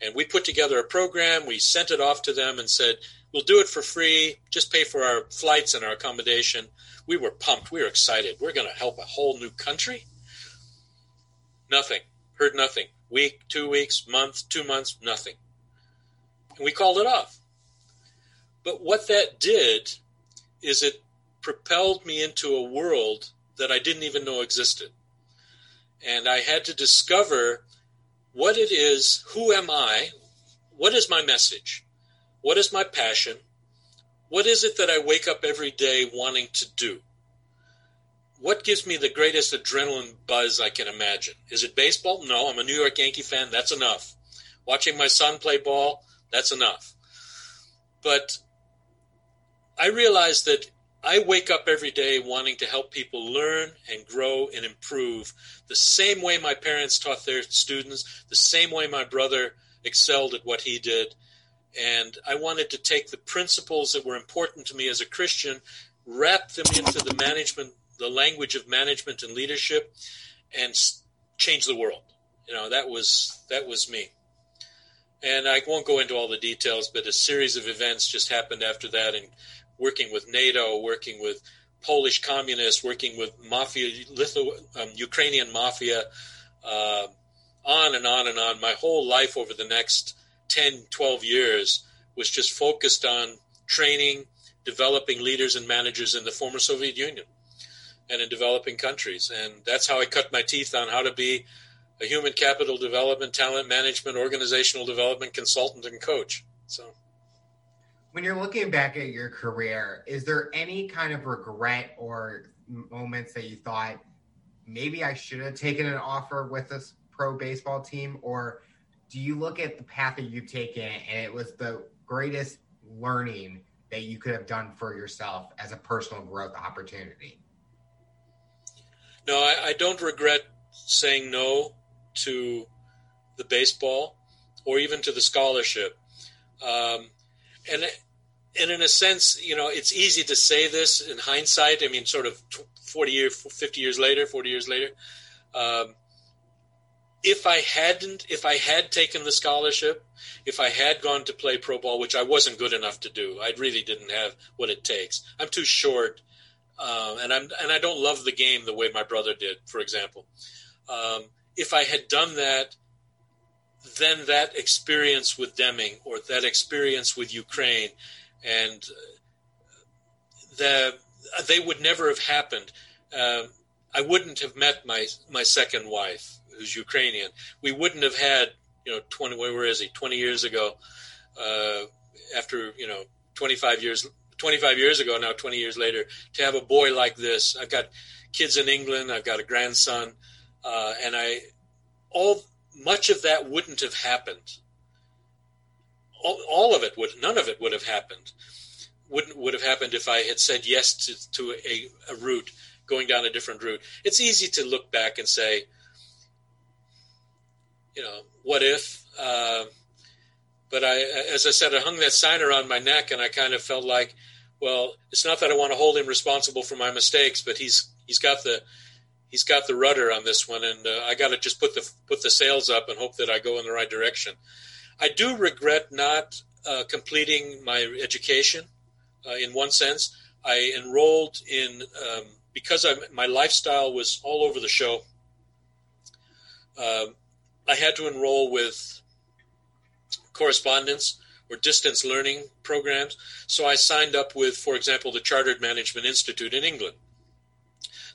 And we put together a program. We sent it off to them and said, "We'll do it for free. Just pay for our flights and our accommodation." We were pumped. We were excited. We're going to help a whole new country. Nothing. Heard nothing. Week, two weeks, month, two months, nothing. And we called it off. But what that did is it propelled me into a world that I didn't even know existed. And I had to discover what it is, who am I, what is my message, what is my passion, what is it that I wake up every day wanting to do? What gives me the greatest adrenaline buzz I can imagine? Is it baseball? No, I'm a New York Yankee fan. That's enough. Watching my son play ball, that's enough. But I realized that I wake up every day wanting to help people learn and grow and improve the same way my parents taught their students, the same way my brother excelled at what he did. And I wanted to take the principles that were important to me as a Christian, wrap them into the management, the language of management and leadership, and change the world. You know, that was that was me. And I won't go into all the details, but a series of events just happened after that, and working with NATO, working with Polish communists, working with mafia, Lithu- um, Ukrainian mafia, uh, on and on and on. My whole life over the next 10, 12 years was just focused on training, developing leaders and managers in the former Soviet Union and in developing countries. And that's how I cut my teeth on how to be a human capital development, talent management, organizational development consultant and coach. So when you're looking back at your career, is there any kind of regret or moments that you thought maybe I should have taken an offer with this pro baseball team? Or do you look at the path that you've taken and it was the greatest learning that you could have done for yourself as a personal growth opportunity? No, I, I don't regret saying no to the baseball or even to the scholarship. Um, and and in a sense, you know, it's easy to say this in hindsight. I mean, sort of 40 years, 50 years later, 40 years later. Um, if I hadn't, if I had taken the scholarship, if I had gone to play pro ball, which I wasn't good enough to do, I really didn't have what it takes. I'm too short, uh, and I'm and I don't love the game the way my brother did, for example. Um, if I had done that, then that experience with Deming or that experience with Ukraine and the they would never have happened. Uh, I wouldn't have met my my second wife, who's Ukrainian. We wouldn't have had you know twenty where is he twenty years ago. Uh, after you know twenty five years 25 years ago now 20 years later to have a boy like this i've got kids in england i've got a grandson uh, and i all much of that wouldn't have happened all, all of it would none of it would have happened wouldn't would have happened if I had said yes to, to a, a route, going down a different route. It's easy to look back and say, you know, what if? Uh, but I, as I said, I hung that sign around my neck, and I kind of felt like, well, it's not that I want to hold him responsible for my mistakes, but he's he's got the he's got the rudder on this one, and uh, I got to just put the put the sails up and hope that I go in the right direction. I do regret not uh, completing my education uh, in one sense. I enrolled in um, because I, my lifestyle was all over the show. Uh, I had to enroll with correspondence or distance learning programs. So I signed up with, for example, the Chartered Management Institute in England.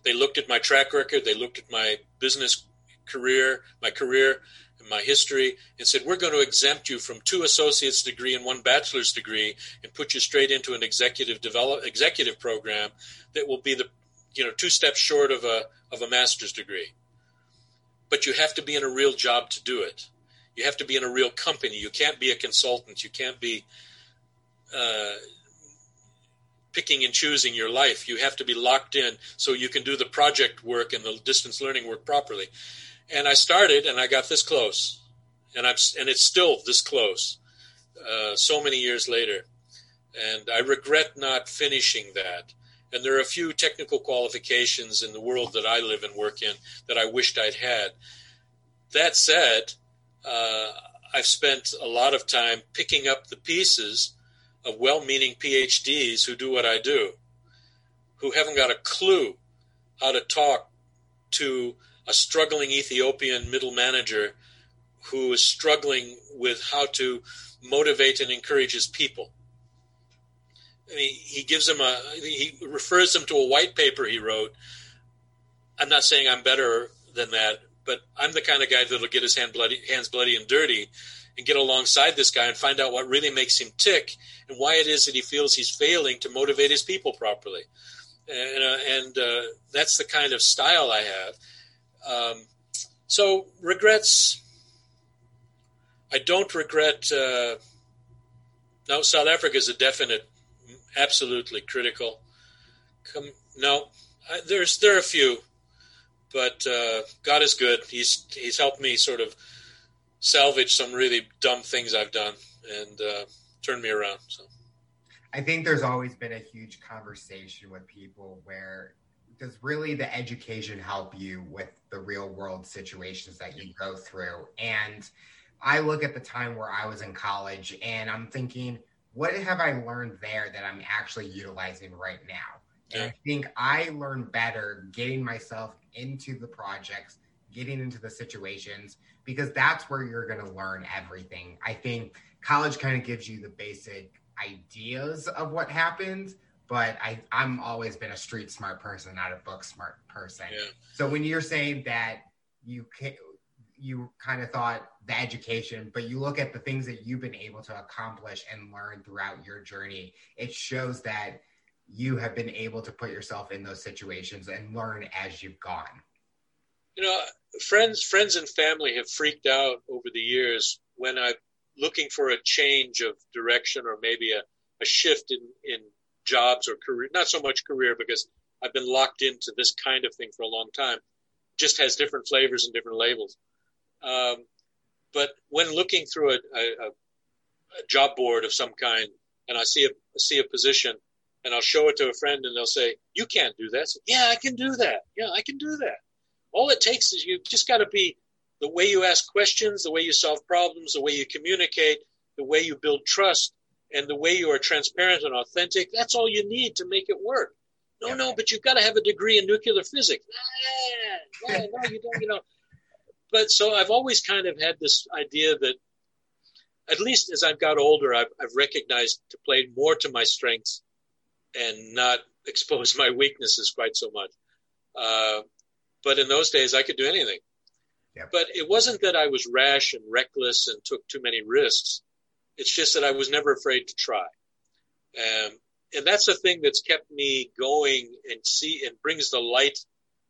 They looked at my track record, they looked at my business career, my career, my history and said, We're going to exempt you from two associate's degree and one bachelor's degree and put you straight into an executive develop executive program that will be the you know two steps short of a of a master's degree. But you have to be in a real job to do it. You have to be in a real company. You can't be a consultant. You can't be uh, picking and choosing your life. You have to be locked in so you can do the project work and the distance learning work properly and I started, and I got this close, and I'm and it's still this close, uh, so many years later, and I regret not finishing that. And there are a few technical qualifications in the world that I live and work in that I wished I'd had. That said, uh, I've spent a lot of time picking up the pieces of well-meaning PhDs who do what I do, who haven't got a clue how to talk to a struggling Ethiopian middle manager who is struggling with how to motivate and encourage his people. I mean, he gives them a he refers them to a white paper he wrote. I'm not saying I'm better than that, but I'm the kind of guy that'll get his hand bloody, hands bloody and dirty and get alongside this guy and find out what really makes him tick and why it is that he feels he's failing to motivate his people properly. And, uh, and uh, that's the kind of style I have. Um, so regrets. I don't regret. Uh, no, South Africa is a definite, absolutely critical. Come, no, I, there's there are a few, but uh, God is good. He's he's helped me sort of salvage some really dumb things I've done and uh, turn me around. So. I think there's always been a huge conversation with people where does really the education help you with the real world situations that you go through? And I look at the time where I was in college and I'm thinking, what have I learned there that I'm actually utilizing right now? And I think I learned better getting myself into the projects, getting into the situations, because that's where you're going to learn everything. I think college kind of gives you the basic ideas of what happens, but I I'm always been a street smart person, not a book smart person. Yeah. So when you're saying that you can, you kind of thought the education, but you look at the things that you've been able to accomplish and learn throughout your journey, it shows that you have been able to put yourself in those situations and learn as you've gone. You know, friends, friends and family have freaked out over the years when I'm looking for a change of direction or maybe a, a shift in, in jobs or career, not so much career because I've been locked into this kind of thing for a long time. Just has different flavors and different labels. Um, but when looking through a, a, a, job board of some kind, and I see a see a position, and I'll show it to a friend, and they'll say, "You can't do that." Yeah, I can do that. Yeah, I can do that. All it takes is you just got to be the way you ask questions, the way you solve problems, the way you communicate, the way you build trust and the way you are transparent and authentic, that's all you need to make it work. No, yeah. no, but you've got to have a degree in nuclear physics. Ah, no, you don't. You know, but so I've always kind of had this idea that at least as I've got older, I've, I've recognized to play more to my strengths and not (laughs) expose my weaknesses quite so much. Uh, but in those days, I could do anything. Yep. But it wasn't that I was rash and reckless and took too many risks. It's just that I was never afraid to try. Um, and that's the thing that's kept me going and see and brings the light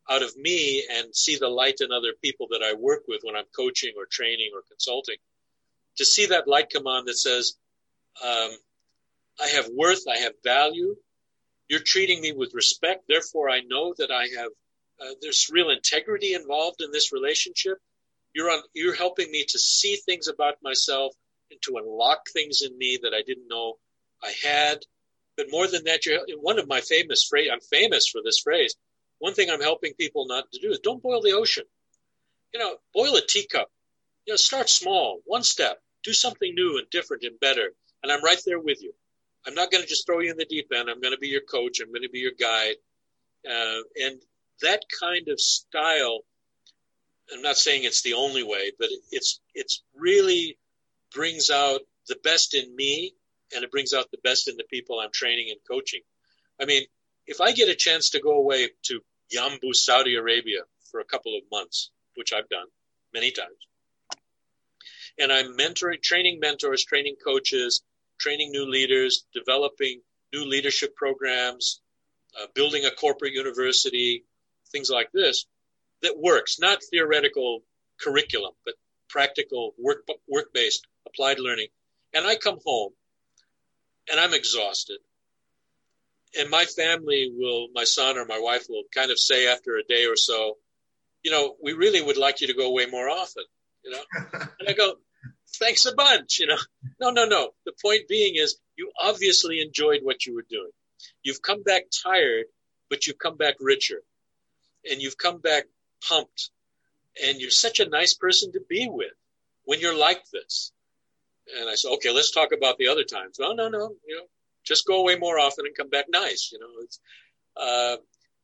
out of me and see the light in other people that I work with when I'm coaching or training or consulting. To see that light come on that says, um, I have worth, I have value. You're treating me with respect. Therefore, I know that I have, uh, there's real integrity involved in this relationship. You're on, you're helping me to see things about myself and to unlock things in me that I didn't know I had. But more than that, you're one of my famous phrase. I'm famous for this phrase. One thing I'm helping people not to do is don't boil the ocean. You know, boil a teacup. You know, start small, one step, do something new and different and better. And I'm right there with you. I'm not going to just throw you in the deep end. I'm going to be your coach. I'm going to be your guide. Uh, and that kind of style, I'm not saying it's the only way, but it's, it's really brings out the best in me and it brings out the best in the people I'm training and coaching. I mean, if I get a chance to go away to Yanbu Saudi Arabia for a couple of months, which I've done many times, and I'm mentoring, training mentors, training coaches, training new leaders, developing new leadership programs, uh, building a corporate university, things like this that works, not theoretical curriculum, but practical work work based applied learning. And I come home and I'm exhausted. And my family will, my son or my wife will kind of say after a day or so, you know, we really would like you to go away more often, you know? (laughs) and I go, thanks a bunch, you know? No, no, no. The point being is you obviously enjoyed what you were doing. You've come back tired, but you've come back richer and you've come back pumped and you're such a nice person to be with when you're like this. And I said, okay, let's talk about the other times. No, no, no, you know, just go away more often and come back nice, you know. Uh,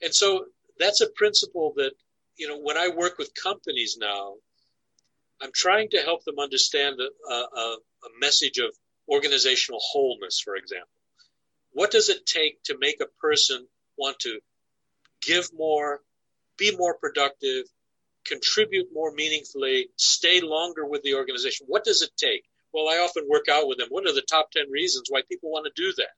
and so that's a principle that, you know, when I work with companies now, I'm trying to help them understand a, a, a message of organizational wholeness, for example. What does it take to make a person want to give more, be more productive, contribute more meaningfully, stay longer with the organization? What does it take? Well, I often work out with them. What are the top 10 reasons why people want to do that?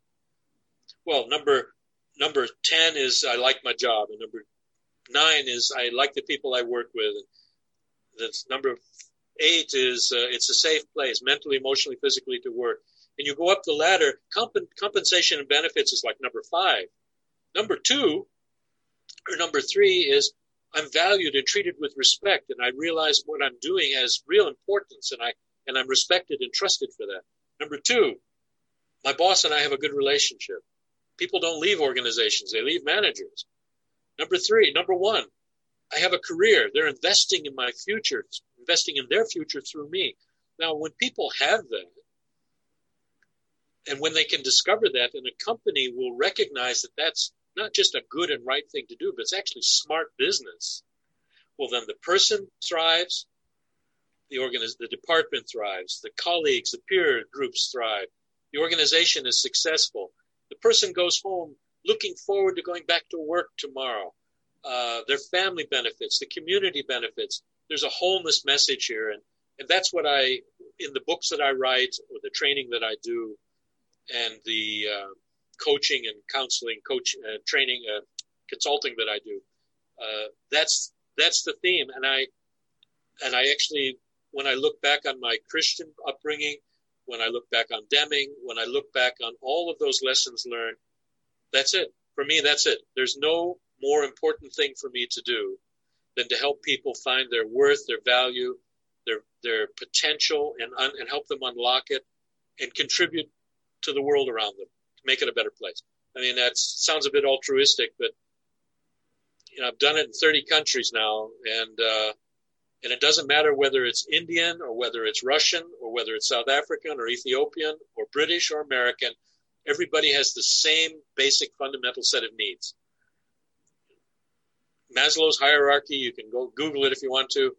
Well, number, number 10 is I like my job. And number nine is I like the people I work with. That's number eight is uh, it's a safe place, mentally, emotionally, physically to work. And you go up the ladder, comp- compensation and benefits is like number five. Number two or number three is I'm valued and treated with respect, and I realize what I'm doing has real importance, and I and I'm respected and trusted for that. Number two, my boss and I have a good relationship. People don't leave organizations, they leave managers. Number three, number one, I have a career. They're investing in my future, investing in their future through me. Now, when people have that, and when they can discover that, and a company will recognize that that's not just a good and right thing to do, but it's actually smart business. Well, then the person thrives, the organiz- the department thrives, the colleagues, the peer groups thrive, the organization is successful. The person goes home looking forward to going back to work tomorrow. Uh, their family benefits, the community benefits. There's a wholeness message here, and and that's what I in the books that I write or the training that I do, and the uh, coaching and counseling, coach uh, training, uh, consulting that I do. Uh, that's that's the theme, and I and I actually when I look back on my Christian upbringing, when I look back on Deming, when I look back on all of those lessons learned, that's it. For me, that's it. There's no more important thing for me to do than to help people find their worth, their value, their their potential, and un, and help them unlock it, and contribute to the world around them make it a better place. I mean, that sounds a bit altruistic, but you know, I've done it in 30 countries now, and uh, and it doesn't matter whether it's Indian or whether it's Russian or whether it's South African or Ethiopian or British or American. Everybody has the same basic fundamental set of needs. Maslow's hierarchy, you can go Google it if you want to,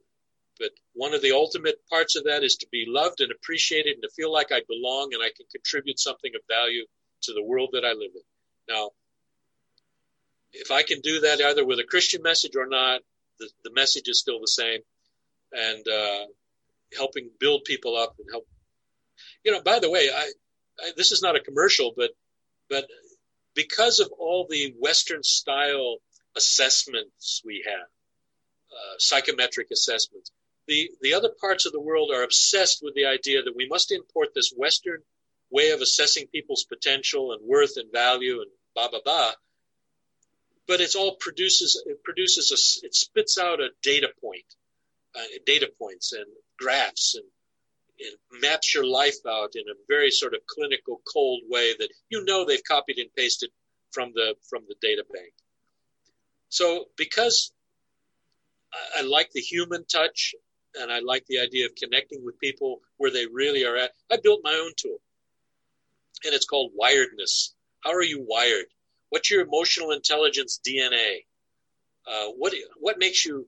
But one of the ultimate parts of that is to be loved and appreciated and to feel like I belong and I can contribute something of value to the world that I live in. Now, if I can do that either with a Christian message or not, the, the message is still the same. And uh, helping build people up and help. You know, by the way, I, I this is not a commercial, but but because of all the Western style assessments we have, uh, psychometric assessments, the the other parts of the world are obsessed with the idea that we must import this Western way of assessing people's potential and worth and value and blah blah blah. But it's all produces it produces a it spits out a data point, uh, data points and graphs and, maps your life out in a very sort of clinical, cold way that you know they've copied and pasted from the from the data bank. So because I, I like the human touch and I like the idea of connecting with people where they really are at, I built my own tool. And it's called wiredness. How are you wired? What's your emotional intelligence DNA? Uh, what what makes you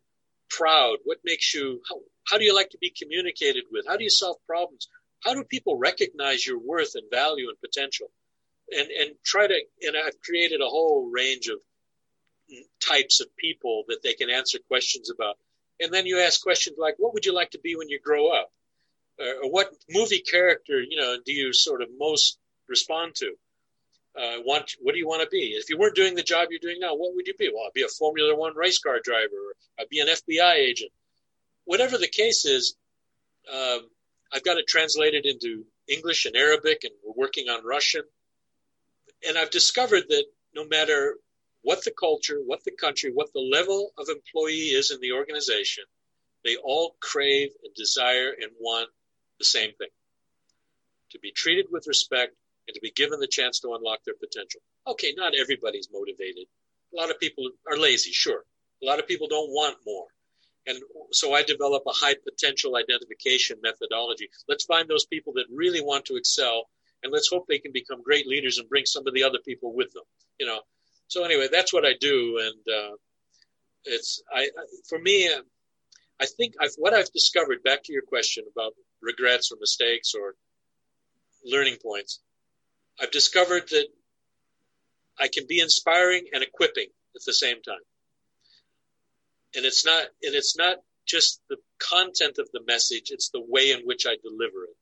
proud? What makes you how, how do you like to be communicated with? How do you solve problems? How do people recognize your worth and value and potential? And, and try to, and I've created a whole range of types of people that they can answer questions about. And then you ask questions like, what would you like to be when you grow up? Or, or what movie character, you know, do you sort of most respond to? Uh, want, what do you want to be? If you weren't doing the job you're doing now, what would you be? Well, I'd be a Formula One race car driver. Or I'd be an FBI agent whatever the case is, um, I've got it translated into English and Arabic, and we're working on Russian. And I've discovered that no matter what the culture, what the country, what the level of employee is in the organization, they all crave and desire and want the same thing to be treated with respect and to be given the chance to unlock their potential. Okay, not everybody's motivated. A lot of people are lazy, sure. A lot of people don't want more. And so I develop a high potential identification methodology. Let's find those people that really want to excel and let's hope they can become great leaders and bring some of the other people with them, you know. So anyway, that's what I do. And, uh, it's, I, for me, uh, I think I've, what I've discovered back to your question about regrets or mistakes or learning points, I've discovered that I can be inspiring and equipping at the same time. And it's not and it's not just the content of the message it's the way in which i deliver it.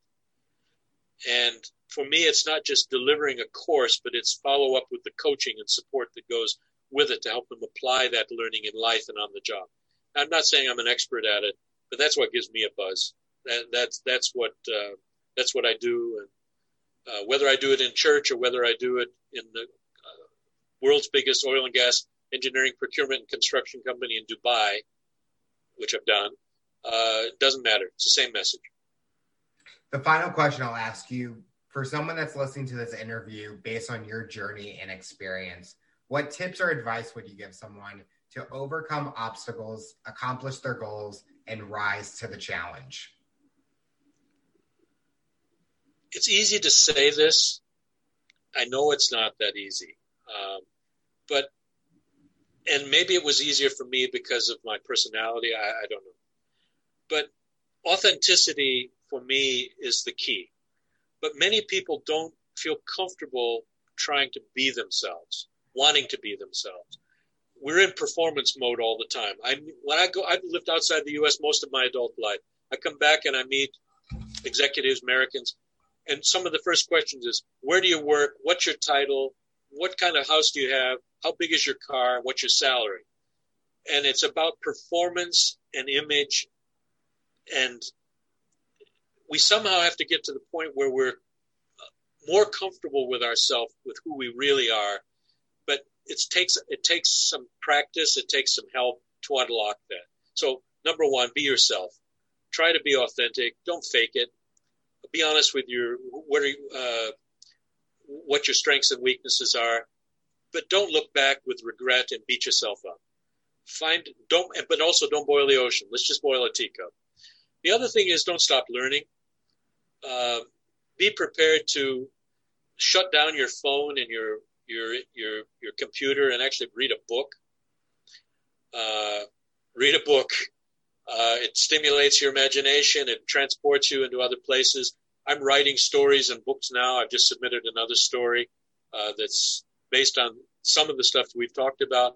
And for me it's not just delivering a course but it's follow up with the coaching and support that goes with it to help them apply that learning in life and on the job. I'm not saying i'm an expert at it but that's what gives me a buzz. That, that's that's what uh, that's what i do and uh, whether i do it in church or whether i do it in the uh, world's biggest oil and gas engineering procurement and construction company in Dubai, which I've done. Uh, doesn't matter. It's the same message. The final question I'll ask you for someone that's listening to this interview based on your journey and experience, what tips or advice would you give someone to overcome obstacles, accomplish their goals, and rise to the challenge? It's easy to say this. I know it's not that easy. Um, but and maybe it was easier for me because of my personality. I, I don't know. But authenticity for me is the key. But many people don't feel comfortable trying to be themselves, wanting to be themselves. We're in performance mode all the time. I when I go, I've lived outside the U.S. most of my adult life. I come back and I meet executives, Americans, and some of the first questions is, "Where do you work? What's your title? What kind of house do you have? how big is your car, what's your salary, and it's about performance and image, and we somehow have to get to the point where we're more comfortable with ourselves, with who we really are. But it takes it takes some practice, it takes some help to unlock that. So number one, be yourself. Try to be authentic. Don't fake it. Be honest with your what are you, uh, what your strengths and weaknesses are but don't look back with regret and beat yourself up. Find don't, but also don't boil the ocean. Let's just boil a teacup. The other thing is don't stop learning. Uh, be prepared to shut down your phone and your your your your computer and actually read a book. Uh, read a book. Uh, it stimulates your imagination. It transports you into other places. I'm writing stories and books now. I've just submitted another story uh, that's based on some of the stuff we've talked about.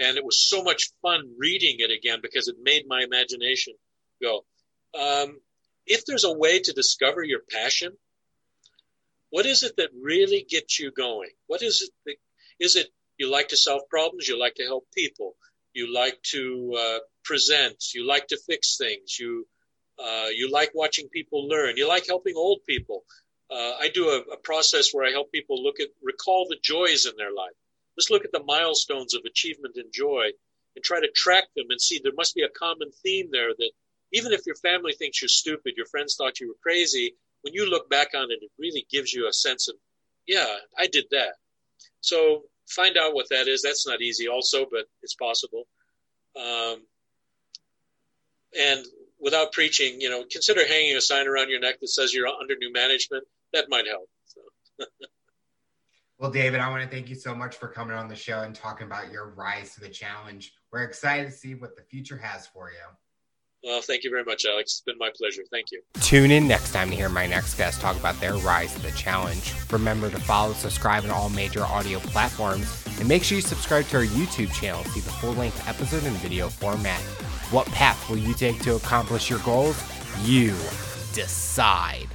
And it was so much fun reading it again because it made my imagination go. Um, if there's a way to discover your passion, what is it that really gets you going? What is it? That, is it you like to solve problems? You like to help people? You like to uh, present? You like to fix things? You uh, you like watching people learn? You like helping old people? Uh, I do a, a process where I help people look at recall the joys in their life. Let's look at the milestones of achievement and joy and try to track them and see there must be a common theme there that even if your family thinks you're stupid, your friends thought you were crazy, when you look back on it, it really gives you a sense of, yeah, I did that. So find out what that is. That's not easy also, but it's possible. Um, and without preaching, you know, consider hanging a sign around your neck that says you're under new management. That might help. So. (laughs) well, David, I want to thank you so much for coming on the show and talking about your rise to the challenge. We're excited to see what the future has for you. Well, thank you very much, Alex. It's been my pleasure. Thank you. Tune in next time to hear my next guest talk about their rise to the challenge. Remember to follow, subscribe on all major audio platforms, and make sure you subscribe to our YouTube channel to see the full length episode in video format. What path will you take to accomplish your goals? You decide.